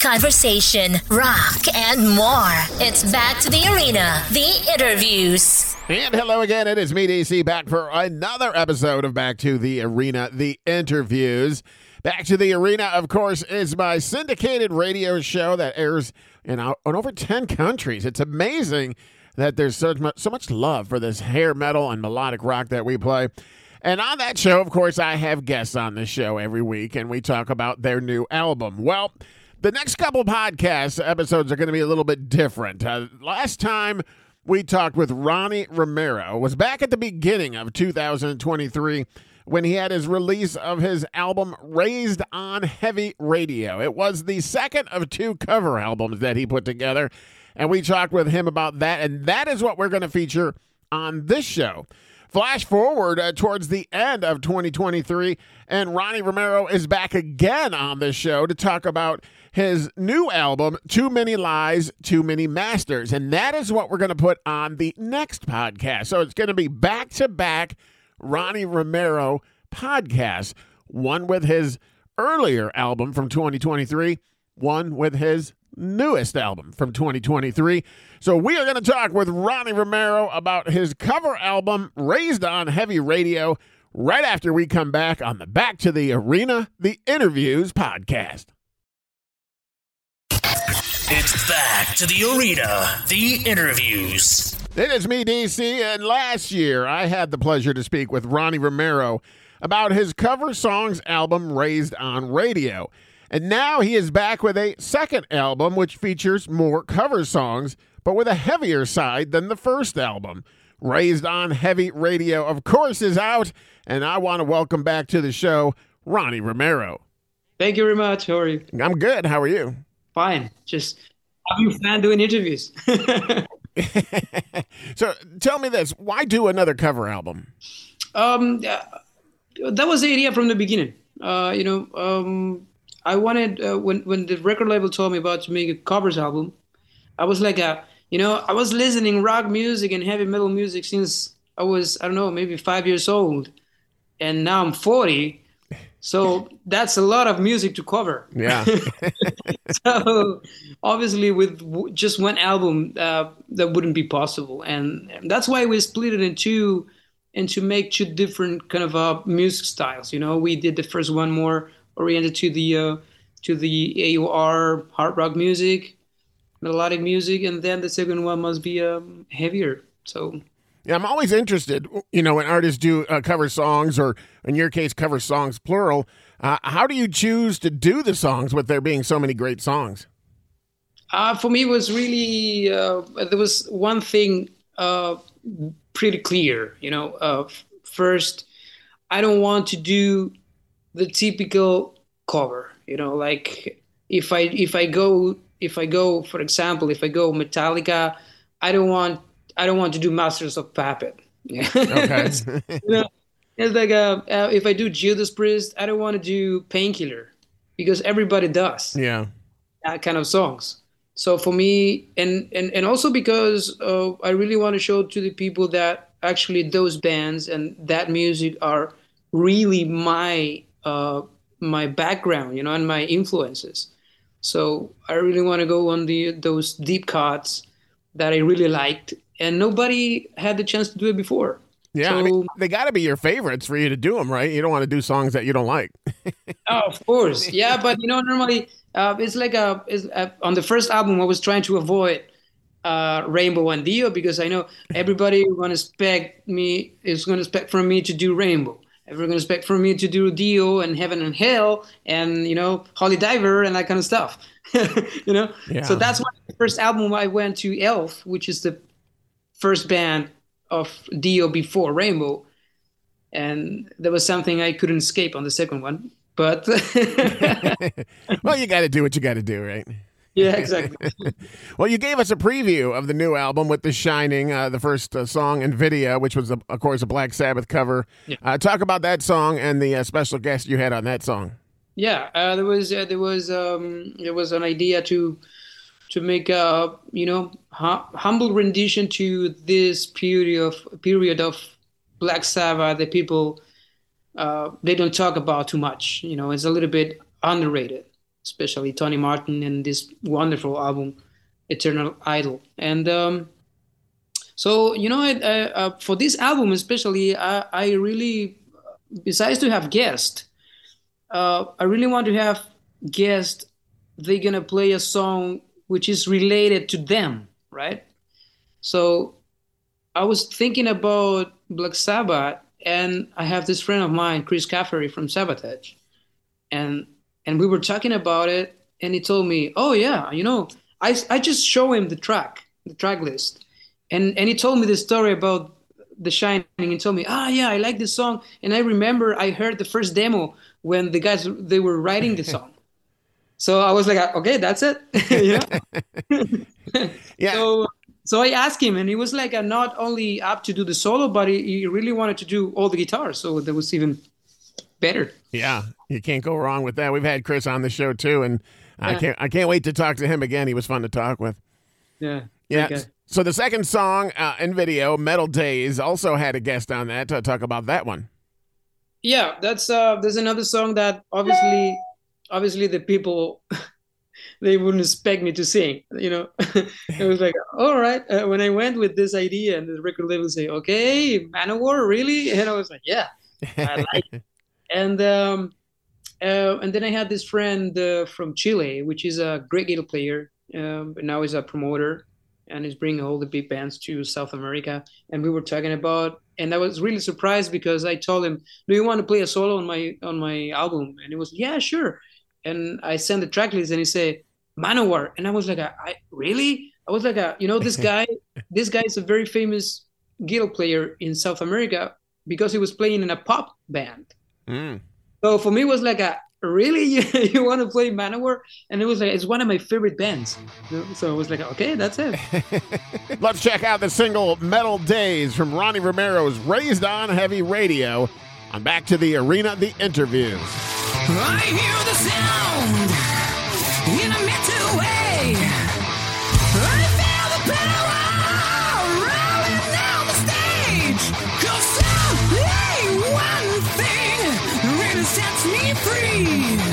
Conversation, rock, and more. It's back to the arena. The interviews. And hello again. It is me, DC, back for another episode of Back to the Arena, the interviews. Back to the Arena, of course, is my syndicated radio show that airs in, uh, in over 10 countries. It's amazing that there's so much, so much love for this hair metal and melodic rock that we play. And on that show, of course, I have guests on the show every week, and we talk about their new album. Well, the next couple podcast episodes are going to be a little bit different. Uh, last time we talked with Ronnie Romero was back at the beginning of 2023 when he had his release of his album Raised on Heavy Radio. It was the second of two cover albums that he put together, and we talked with him about that, and that is what we're going to feature on this show. Flash forward uh, towards the end of 2023, and Ronnie Romero is back again on this show to talk about his new album, Too Many Lies, Too Many Masters. And that is what we're going to put on the next podcast. So it's going to be back to back Ronnie Romero podcasts one with his earlier album from 2023, one with his newest album from 2023. So we are going to talk with Ronnie Romero about his cover album, Raised on Heavy Radio, right after we come back on the Back to the Arena, the Interviews podcast. It's back to the arena, the interviews. It is me, DC, and last year I had the pleasure to speak with Ronnie Romero about his cover songs album Raised on Radio. And now he is back with a second album which features more cover songs, but with a heavier side than the first album. Raised on Heavy Radio, of course, is out, and I want to welcome back to the show Ronnie Romero. Thank you very much. How are you? I'm good. How are you? Fine. Just having fun doing interviews. so tell me this: Why do another cover album? Um, that was the idea from the beginning. Uh, you know, um, I wanted uh, when when the record label told me about to make a covers album, I was like, a, you know, I was listening rock music and heavy metal music since I was I don't know maybe five years old, and now I'm forty. So that's a lot of music to cover. Yeah. so obviously, with w- just one album, uh, that wouldn't be possible, and that's why we split it in two, and to make two different kind of uh, music styles. You know, we did the first one more oriented to the uh, to the AOR hard rock music, melodic music, and then the second one must be um, heavier. So yeah, I'm always interested, you know, when artists do uh, cover songs, or in your case, cover songs plural. Uh, how do you choose to do the songs with there being so many great songs? Uh, for me, it was really uh, there was one thing uh, pretty clear. You know, uh, first, I don't want to do the typical cover. You know, like if I if I go if I go for example if I go Metallica, I don't want I don't want to do Masters of Puppet. Yeah. Okay. you know, it's like uh, uh, if I do Judas Priest, I don't want to do Painkiller because everybody does. Yeah. That kind of songs. So for me, and and and also because uh, I really want to show to the people that actually those bands and that music are really my uh, my background, you know, and my influences. So I really want to go on the those deep cuts that I really liked, and nobody had the chance to do it before. Yeah, so, I mean, they got to be your favorites for you to do them, right? You don't want to do songs that you don't like. oh, of course, yeah, but you know, normally uh, it's like a, it's a, on the first album I was trying to avoid uh, Rainbow and Dio because I know everybody going to expect me is going to expect from me to do Rainbow. Everyone going to expect from me to do Dio and Heaven and Hell and you know Holy Diver and that kind of stuff. you know, yeah. so that's why the first album I went to Elf, which is the first band of Dio before Rainbow, and there was something I couldn't escape on the second one. But well, you got to do what you got to do, right? Yeah, exactly. well, you gave us a preview of the new album with The Shining, uh, the first uh, song and video, which was, a, of course, a Black Sabbath cover. Yeah. Uh, talk about that song and the uh, special guest you had on that song. Yeah, uh, there was uh, there was um, there was an idea to to make a you know humble rendition to this period of period of Black Sabbath that people uh, they don't talk about too much. You know, it's a little bit underrated, especially Tony Martin and this wonderful album, Eternal Idol. And um, so, you know, I, I, uh, for this album especially, I, I, really, besides to have guests, uh, I really want to have guests. They're gonna play a song which is related to them, right? So, I was thinking about Black Sabbath, and I have this friend of mine, Chris Caffery from Savatage, and and we were talking about it, and he told me, "Oh yeah, you know, I I just show him the track, the track list." and and he told me the story about the shining and told me ah yeah i like this song. And i remember i heard the first demo when the guys they were writing the song. So i was like okay that's it. Yeah yeah. So so i asked him and he was like not only up to do the solo but he, he really wanted to do all the guitars. So that was even better yeah you can't go wrong with that we've had chris on the show too and yeah. i can't i can't wait to talk to him again he was fun to talk with yeah yeah okay. So the second song uh, and video, "Metal Daze," also had a guest on that to talk about that one. Yeah, that's uh, there's another song that obviously, obviously the people they wouldn't expect me to sing. You know, it was like, all right. Uh, when I went with this idea, and the record label say, "Okay, Manowar, really?" And I was like, "Yeah, I like." And um, uh, and then I had this friend uh, from Chile, which is a great guitar player, um, but now he's a promoter and he's bringing all the big bands to South America. And we were talking about, and I was really surprised because I told him, "Do you want to play a solo on my on my album?" And he was, "Yeah, sure." And I sent the track list, and he said, "Manowar," and I was like, "I really?" I was like, a, "You know, this guy, this guy is a very famous guitar player in South America because he was playing in a pop band." Mm. So for me, it was like a really? You, you want to play manowar? And it was like it's one of my favorite bands. So it was like okay that's it. Let's check out the single metal daze from ronnie romero's raised on heavy radio. I'm back to the arena the interviews. I hear the sound in a metal way me free.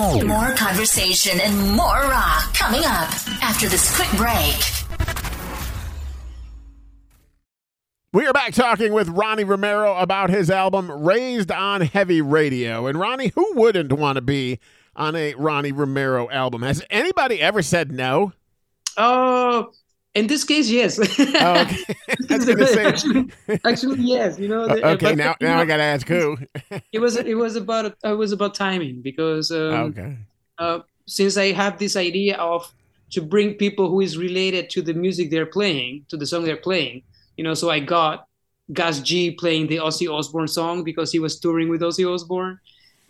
Conversation and more rock coming up after this quick break. We are back talking with Ronnie Romero about his album Raised on Heavy Radio. And Ronnie, who wouldn't want to be on a Ronnie Romero album? Has anybody ever said no? Oh, in this case, yes. oh, okay. I gonna say. actually, actually, yes. You know. The, okay, now now I gotta ask who. it was it was about it was about timing because um, okay. Uh, since I have this idea of to bring people who is related to the music they're playing to the song they're playing, you know, so I got Gus G playing the Ozzy Osbourne song because he was touring with Ozzy Osbourne,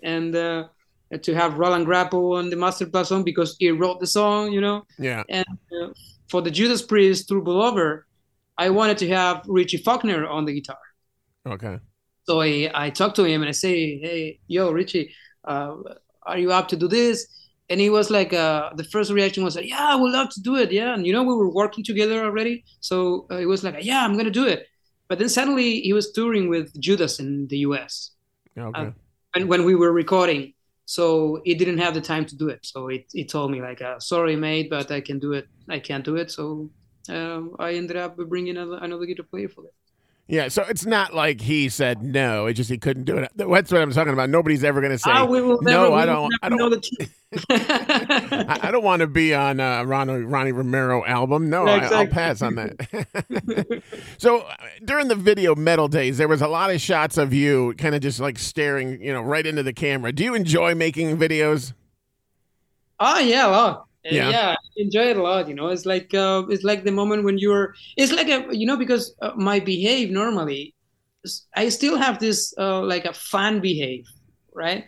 and uh, to have Roland Grapow on the Masterplan song because he wrote the song, you know. Yeah. And uh, for the Judas Priest Turbo Lover, I wanted to have Richie Faulkner on the guitar. Okay. So I, I talked to him and I say, hey, yo, Richie, uh, are you up to do this? And he was like, uh, the first reaction was like, yeah, I would love to do it. Yeah. And, you know, we were working together already. So uh, he was like, yeah, I'm going to do it. But then suddenly he was touring with Judas in the US. Okay. Uh, and when we were recording, so he didn't have the time to do it. So he, he told me like, uh, sorry, mate, but I can do it. I can't do it. So um, I ended up bringing another, another guitar player for it. Yeah, so it's not like he said no; it's just he couldn't do it. That's what I'm talking about. Nobody's ever going to say oh, no. Never, I don't. I don't. I, I, don't want to be on uh, Ronnie, Ronnie Romero album. No, exactly. I, will pass on that. so during the video metal daze, there was a lot of shots of you, kind of just like staring, you know, right into the camera. Do you enjoy making videos? Oh yeah, a yeah. yeah enjoy it a lot you know it's like uh, it's like the moment when you're it's like a you know because uh, my behave normally i still have this uh, like a fan behave right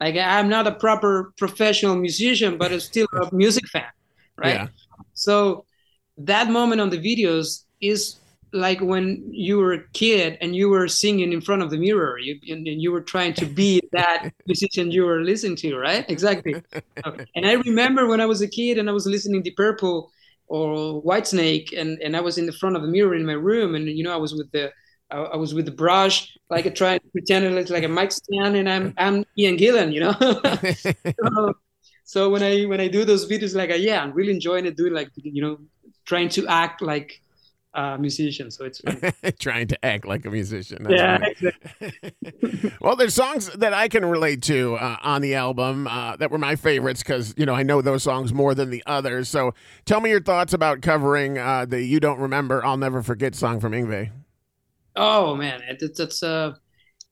like i'm not a proper professional musician but i'm still a music fan right yeah. so that moment on the videos is like when you were a kid and you were singing in front of the mirror you, and, you were trying to be that musician you were listening to right? Exactly. And i remember when i was a kid and i was listening to purple or whitesnake and, and i was in the front of the mirror in my room and you know i was with the I, I was with the brush like trying to pretend it looks like a mic stand and i'm i'm ian gillan you know? So, so, when i when i do those videos like yeah i'm really enjoying it doing like you know trying to act like uh, musician. So it's trying to act like a musician. That's yeah. Exactly. well, there's songs that I can relate to uh, on the album uh, that were my favorites because you know I know those songs more than the others. So tell me your thoughts about covering uh, the "You Don't Remember, I'll Never Forget" song from Yngwie. Oh man, it's it's uh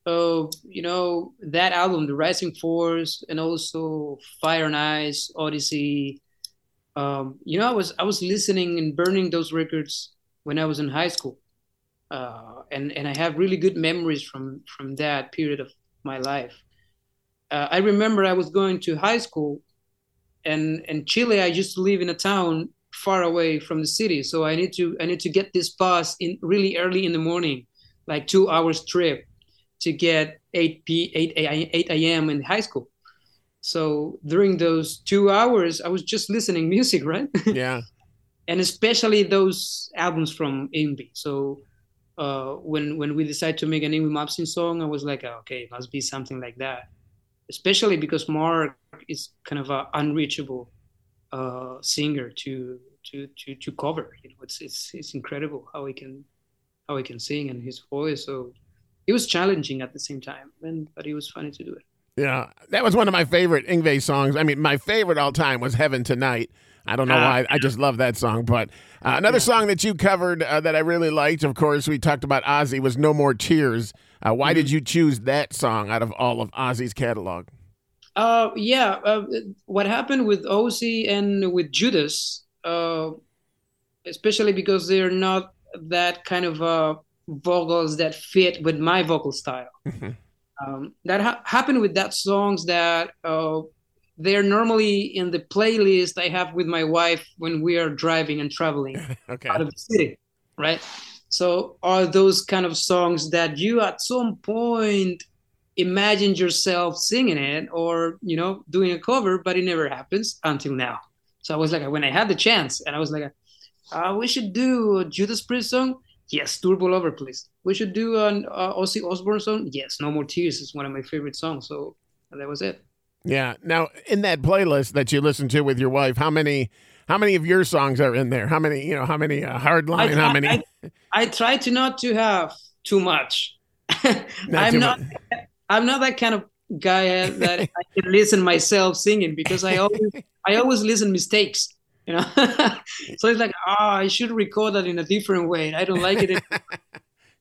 oh you know that album, The Rising Force, and also Fire and Ice, Odyssey. Um, you know, I was I was listening and burning those records when I was in high school, uh, and and I have really good memories from from that period of my life. Uh, I remember I was going to high school, and in Chile I used to live in a town far away from the city, so I need to I need to get this bus in really early in the morning, like two hours trip, to get 8 p 8 a, 8 a.m. in high school. So during those two hours, I was just listening music, right? Yeah and especially those albums from Yngwie. So uh, when when we decided to make an Yngwie Malmsteen song, I was like, okay, it must be something like that. Especially because Mark is kind of an unreachable uh, singer to to to to cover. You know, it's it's it's incredible how he can how he can sing and his voice. So it was challenging at the same time, and but it was funny to do it. Yeah, that was one of my favorite Yngwie songs. I mean, my favorite all time was "Heaven Tonight." I don't know uh, why. I just love that song. But uh, another yeah. song that you covered uh, that I really liked, of course, we talked about Ozzy, was No More Tears. Uh, why mm-hmm. did you choose that song out of all of Ozzy's catalog? Uh, yeah. Uh, what happened with Ozzy and with Judas, especially because they're not that kind of vocals that fit with my vocal style. Mm-hmm. Um, that ha- happened with that songs that they're normally in the playlist I have with my wife when we are driving and traveling okay. out of the city, right? So are those kind of songs that you at some point imagined yourself singing it or you know doing a cover, but it never happens until now. So I was like, when I had the chance, and I was like, uh, we should do a Judas Priest song. Yes, Turbo Lover, please. We should do an uh, Ozzy Osbourne song. Yes, No More Tears is one of my favorite songs. So that was it. Yeah. Now, in that playlist that you listen to with your wife, how many how many of your songs are in there? How many, you know, how many uh, Hardline, how many I, I, try to not to have too much. Not I'm too not much. I'm not that kind of guy uh, that I can listen myself singing because I always I always listen mistakes. You know, so it's like, oh, I should record that in a different way. I don't like it.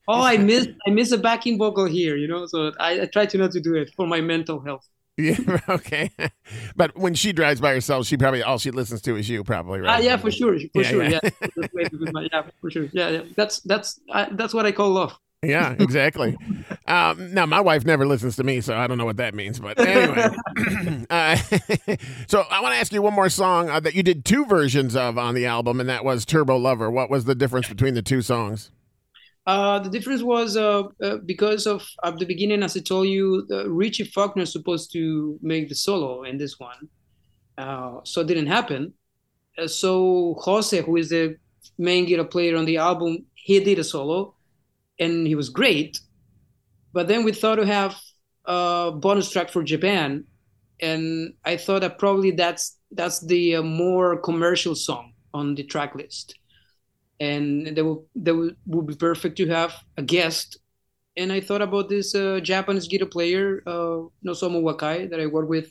oh, I miss I miss a backing vocal here. You know, so I, I try to not to do it for my mental health. Yeah, okay. but when she drives by herself, she probably all she listens to is you, probably, Ah, right? yeah, for sure, for Yeah, sure. yeah. Yeah, That's the way to do my- yeah, for sure. Yeah, yeah. That's that's I, that's what I call love. Yeah, exactly. um, now, my wife never listens to me, so I don't know what that means. But anyway, uh, so I want to ask you one more song uh, that you did two versions of on the album, and that was Turbo Lover. What was the difference between the two songs? Uh, the difference was uh, uh, because of at the beginning, as I told you, Richie Faulkner supposed to make the solo in this one, uh, so it didn't happen. Uh, so Jose, who is the main guitar player on the album, he did a solo, and he was great. But then we thought to have a bonus track for Japan, and I thought that probably that's that's the uh, more commercial song on the track list and that would that would, would be perfect to have a guest. And I thought about this uh, Japanese guitar player, uh, Nozomu Wakai, that I worked with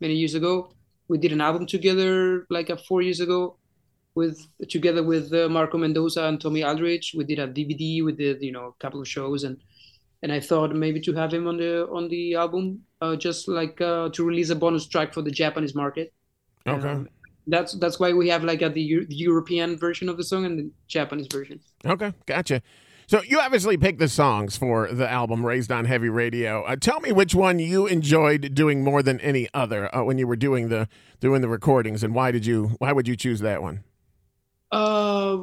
many years ago. We did an album together like uh, four years ago, with together with uh, Marco Mendoza and Tommy Aldridge. We did a DVD. We did you know a couple of shows, and and I thought maybe to have him on the on the album, uh, just like uh, to release a bonus track for the Japanese market. Okay. Um, that's that's why we have like a, the, the European version of the song and the Japanese version. Okay, gotcha. So you obviously picked the songs for the album "Raised on Heavy Radio." Uh, tell me which one you enjoyed doing more than any other uh, when you were doing the doing the recordings, and why did you why would you choose that one? Uh,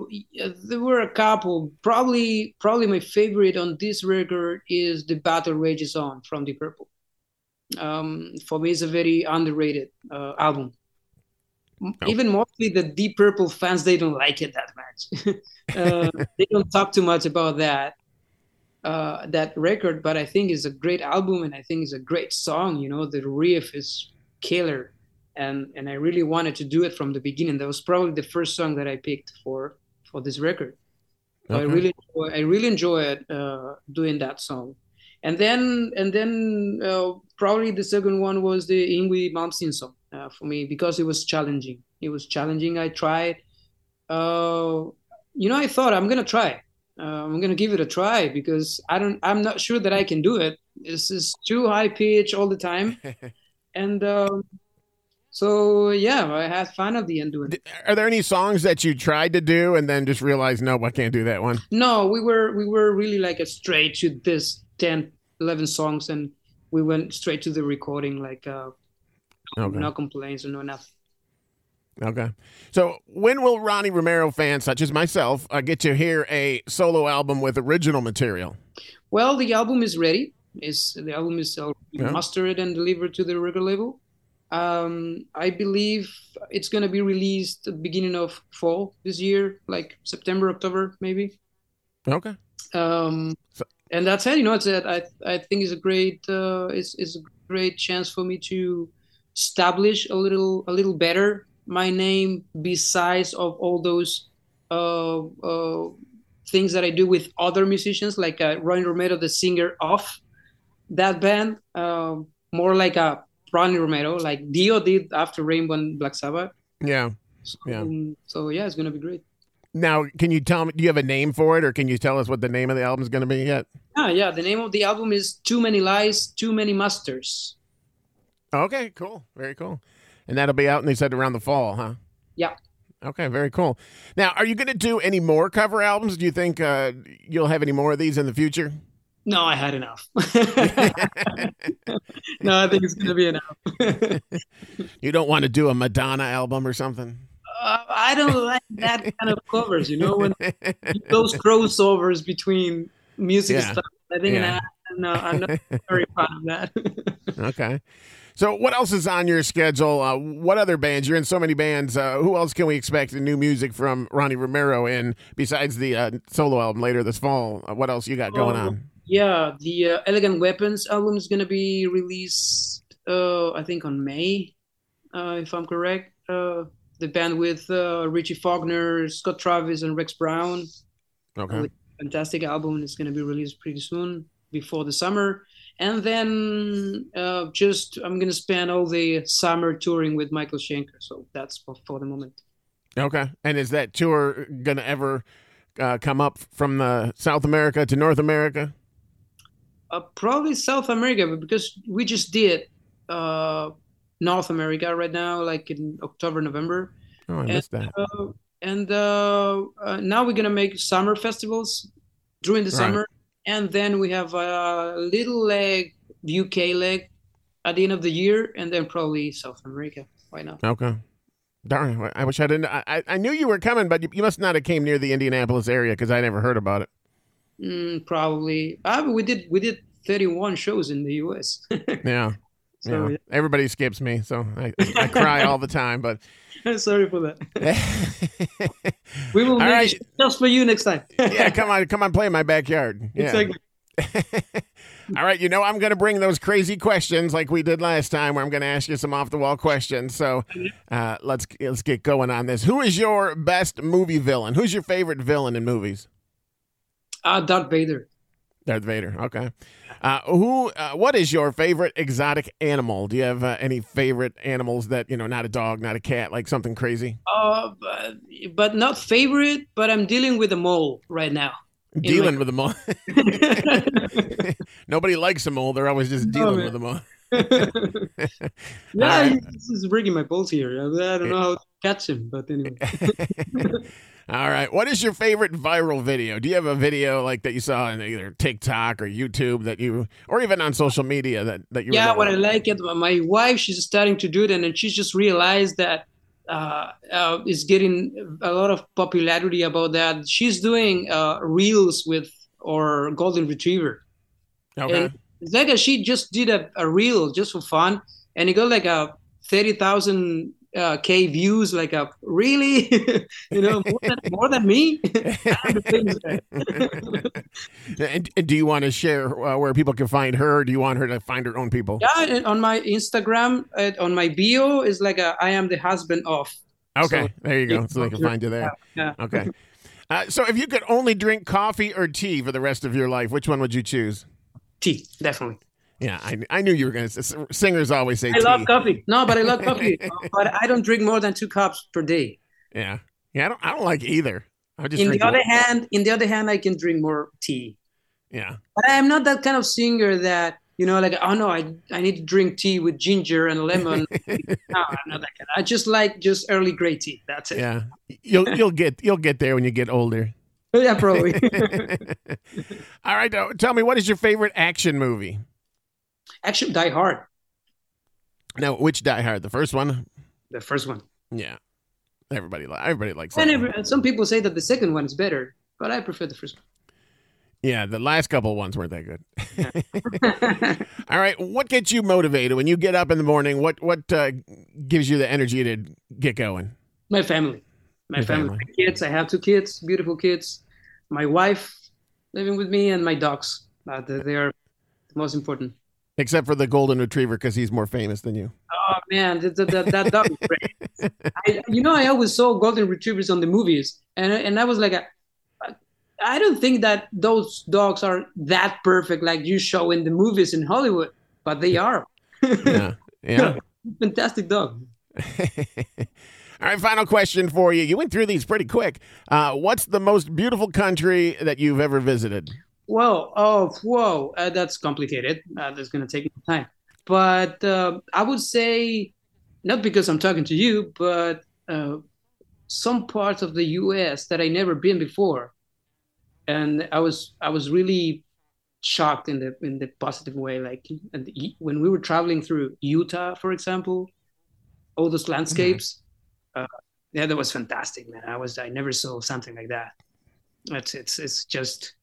there were a couple. Probably probably my favorite on this record is "The Battle Rages On" from Deep Purple. Um, for me, it's a very underrated uh, album. M- Oh. Even mostly the Deep Purple fans, they don't like it that much. uh, they don't talk too much about that uh, that record, but I think it's a great album and I think it's a great song. You know, the riff is killer, and and I really wanted to do it from the beginning. That was probably the first song that I picked for for this record. So I really enjoy, I really enjoyed uh, doing that song, and then and then uh, probably the second one was the Yngwie Malmsteen song uh, for me because it was challenging. It was challenging. I tried. Uh, you know, I thought I'm gonna try. Uh, I'm gonna give it a try because I don't. I'm not sure that I can do it. This is too high pitch all the time, and um, so yeah, I had fun at the end doing it. Are there any songs that you tried to do and then just realized, no, I can't do that one? No, we were we were really like a straight to this 10, 11 songs, and we went straight to the recording. Like uh, Okay. no complaints or no nothing. Okay. So when will Ronnie Romero fans, such as myself, uh, get to hear a solo album with original material? Well, the album is ready. Is the album is already Yeah. mastered and delivered to the record label. Um, I believe it's going to be released the beginning of fall this year, like September, October, maybe. Okay. um, So- and that's it. You know, it's a, I I think it's a great uh, it's, it's a great chance for me to establish a little a little better my name besides of all those uh, uh, things that I do with other musicians like uh, Ronnie Romero, the singer of that band, um, more like a Ronnie Romero, like Dio did after Rainbow and Black Sabbath. Yeah. So, Yeah. um, so yeah, it's gonna be great. Now, can you tell me, do you have a name for it or can you tell us what the name of the album is going to be yet? Ah, yeah. The name of the album is Too Many Lies, Too Many Masters. Okay, cool. Very cool. And that'll be out, and they said around the fall, huh? Yeah. Okay, very cool. Now, are you going to do any more cover albums? Do you think uh, you'll have any more of these in the future? No, I had enough. no, I think it's gonna be enough. You don't want to do a Madonna album or something? uh, I don't like that kind of covers. You know, when those crossovers between music Yeah. stuff. I think Yeah. no, I'm not very proud of that. Okay. So, what else is on your schedule? Uh, what other bands? You're in so many bands. Uh, who else can we expect new music from Ronnie Romero in besides the uh, solo album later this fall? Uh, what else you got going Oh, on? yeah, the uh, Elegant Weapons album is gonna be released uh, I think on May, uh, if I'm correct. Uh, the band with uh, Richie Faulkner, Scott Travis, and Rex Brown. Okay. Fantastic album. It's going to be released pretty soon before the summer. And then uh, just I'm going to spend all the summer touring with Michael Schenker. So that's for, for the moment. Okay. And is that tour going to ever uh, come up from the South America to North America? Uh, probably South America, because we just did uh, North America right now, like in October, November. Oh, I missed that. Uh, and uh, uh, now we're gonna make summer festivals during the Right. summer, and then we have a little leg, UK leg, at the end of the year, and then probably South America. Why not? Okay. Darn, I wish I didn't. I, I- knew you were coming, but you, you must not have came near the Indianapolis area because I never heard about it. Mm, probably. Ah, we did we did 31 shows in the US. Yeah. So, yeah. Everybody skips me, so I, I cry all the time. But Sorry for that. We will All make right. just for you next time. Yeah, come on, come on, play in my backyard. Yeah. Exactly. All right, you know I'm going to bring those crazy questions like we did last time, where I'm going to ask you some off the wall questions. So uh, let's let's get going on this. Who is your best movie villain? Who's your favorite villain in movies? Ah, Darth Vader. Darth Vader. Okay. Uh, who? Uh, what is your favorite exotic animal? Do you have uh, any favorite animals that you know? Not a dog, not a cat, like something crazy. Uh, but, but not favorite, but I'm dealing with a mole right now. Dealing with a mole. Nobody likes them all. They're always just dealing man. with them all. yeah, right. this is breaking my balls here. I don't know how to catch him, but anyway. All right. What is your favorite viral video? Do you have a video like that you saw on either TikTok or YouTube that you, or even on social media that that you? yeah, what I like it. My wife, she's starting to do it, and then she just realized that uh, uh, is getting a lot of popularity about that. She's doing uh, reels with or golden retriever. Okay. And it's like a, she just did a, a reel just for fun, and it got like a thirty thousand uh, k views. Like a really, you know, more than, more than me. and, and do you want to share uh, where people can find her? Or do you want her to find her own people? yeah, on my Instagram, uh, on my bio is like a I am the husband of. Okay. So- there you go. So they can find you there. Yeah. Okay. Uh, so if you could only drink coffee or tea for the rest of your life, which one would you choose? Tea, definitely. Yeah, I, I knew you were going to. Singers always say I tea. love coffee. No, but I love coffee. but I don't drink more than two cups per day. Yeah, yeah. I don't. I don't like either. I just In drink. the other hand, in the other hand, I can drink more tea. yeah, But I am not that kind of singer that you know, like oh no, I I need to drink tea with ginger and lemon. no, I'm not that kind. I just like just early grey tea. That's it. yeah. You'll you'll get you'll get there when you get older. Oh, yeah, probably. All right. Tell me, what is your favorite action movie? Actually, Die Hard, Now, which Die Hard? The first one? the first one. Yeah. Everybody, li- everybody likes And every, some people say that the second one is better, but I prefer the first one. Yeah, the last couple ones weren't that good. All right, what gets you motivated when you get up in the morning? What what uh, gives you the energy to get going? My family. My family. family. My kids. I have two kids, beautiful kids. My wife living with me and my dogs. Uh, they are the most important. Except for the golden retriever because he's more famous than you. Oh man, that, that, that, that dog is great. I, you know, I always saw golden retrievers on the movies, and and I was like, I, I don't think that those dogs are that perfect like you show in the movies in Hollywood, but they are. Yeah, yeah. Fantastic dog. All right, final question for you. You went through these pretty quick. Uh, what's the most beautiful country that you've ever visited? Whoa, oh, whoa, uh, that's complicated. Uh, that's gonna take time. But uh, I would say, not because I'm talking to you, but uh, some parts of the U.S. that I never been before, and I was I was really shocked in the in the positive way. Like and when we were traveling through Utah, for example, all those landscapes, uh, yeah, that was fantastic, man. I was I never saw something like that. It's it's it's just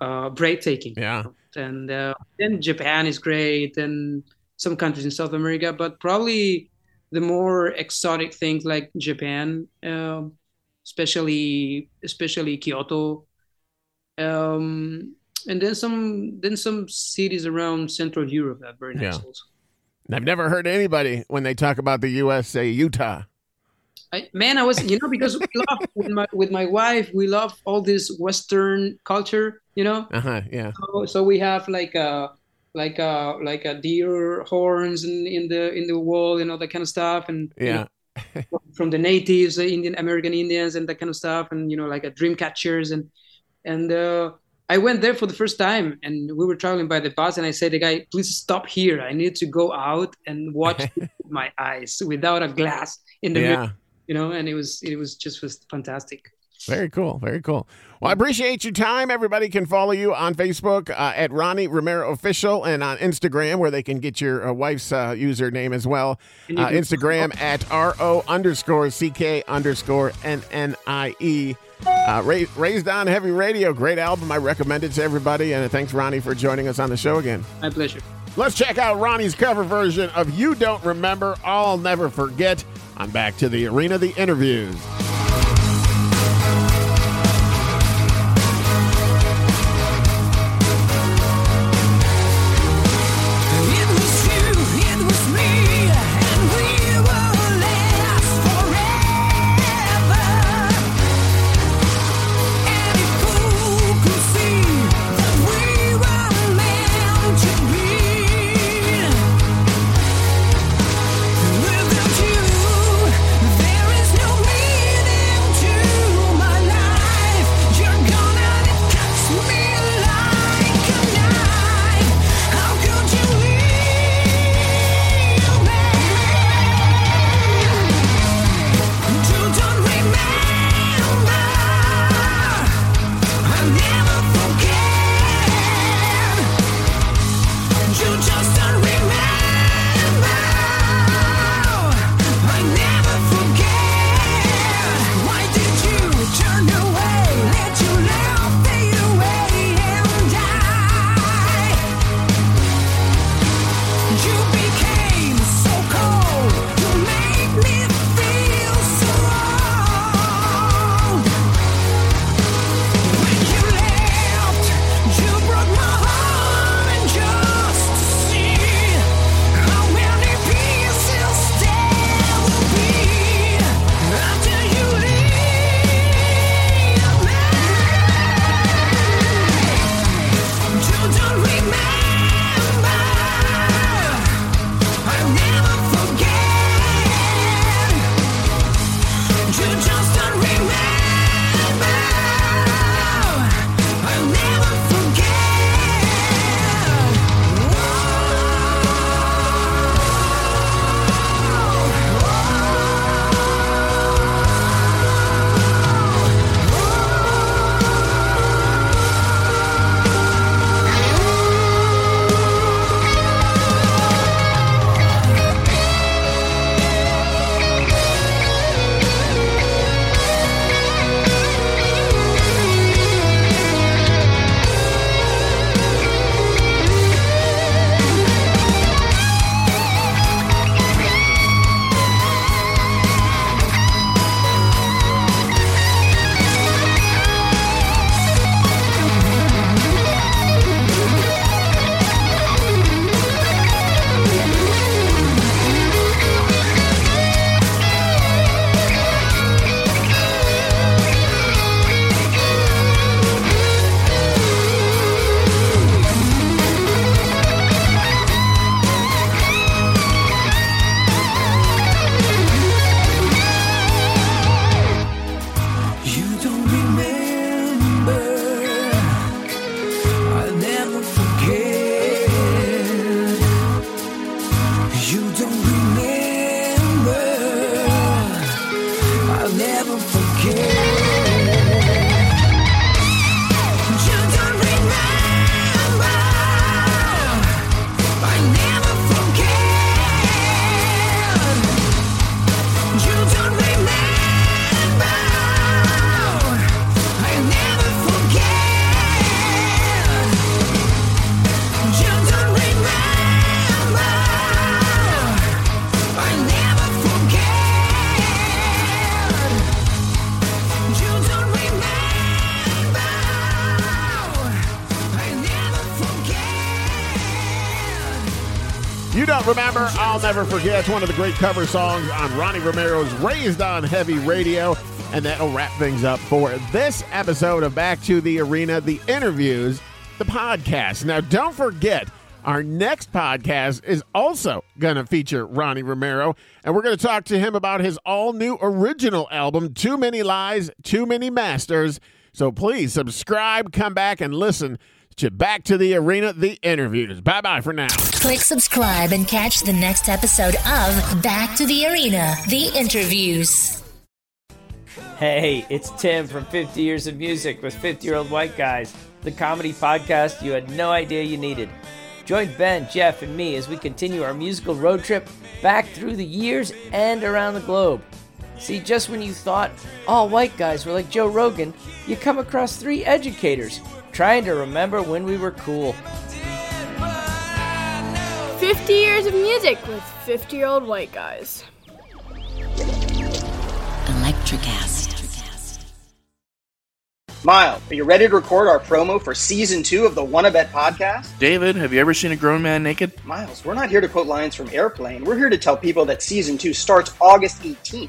uh, breathtaking. Yeah. And uh, then Japan is great, and some countries in South America, but probably the more exotic things like Japan, um, especially especially Kyoto, um, and then some then some cities around Central Europe that are very nice Yeah. also. I've never heard anybody when they talk about the U.S. say Utah. I, man, I was, you know, because we love with my with my wife, we love all this Western culture, you know. Uh huh. Yeah. So, so we have like a like a like a deer horns in, in the in the wall and all that kind of stuff, and Yeah. you know, from the natives, the Indian American Indians, and that kind of stuff, and you know, like a dream catchers, and and uh, I went there for the first time, and we were traveling by the bus, and I said, "The guy, please stop here. I need to go out and watch with my eyes without a glass in the Yeah. mirror." you know and it was it was just was fantastic Very cool. Very cool. Well, I appreciate your time. Everybody can follow you on Facebook uh, at Ronnie Romero Official and on Instagram where they can get your uh, wife's uh, username as well. Uh, Instagram at RO underscore CK underscore NNIE. Uh, Ra- Raised on Heavy Radio. Great album. I recommend it to everybody. And thanks, Ronnie, for joining us on the show again. my pleasure Let's check out Ronnie's cover version of You Don't Remember, I'll Never Forget. I'm back to the arena, the interviews. Remember, I'll never forget. One of the great cover songs on Ronnie Romero's Raised on Heavy Radio. And that'll wrap things up for this episode of Back to the Arena, the interviews, the podcast. Now, don't forget, our next podcast is also going to feature Ronnie Romero, and we're going to talk to him about his all new original album, Too Many Lies, Too Many Masters. So please subscribe, come back, and listen to Back to the Arena, the interviews. Bye bye for now. Click subscribe and catch the next episode of Back to the Arena, the interviews. Hey, it's Tim from 50 Years of Music with 50 Year Old White Guys, the comedy podcast you had no idea you needed. Join Ben, Jeff, and me as we continue our musical road trip back through the years and around the globe. See, just when you thought all white guys were like Joe Rogan, you come across three educators trying to remember when we were cool. 50 years of music with 50 year old white guys. Electricast. Miles, are you ready to record our promo for season two of the Wanna Bet podcast? David, have you ever seen a grown man naked? Miles, we're not here to quote lines from Airplane. We're here to tell people that season two starts August 18th.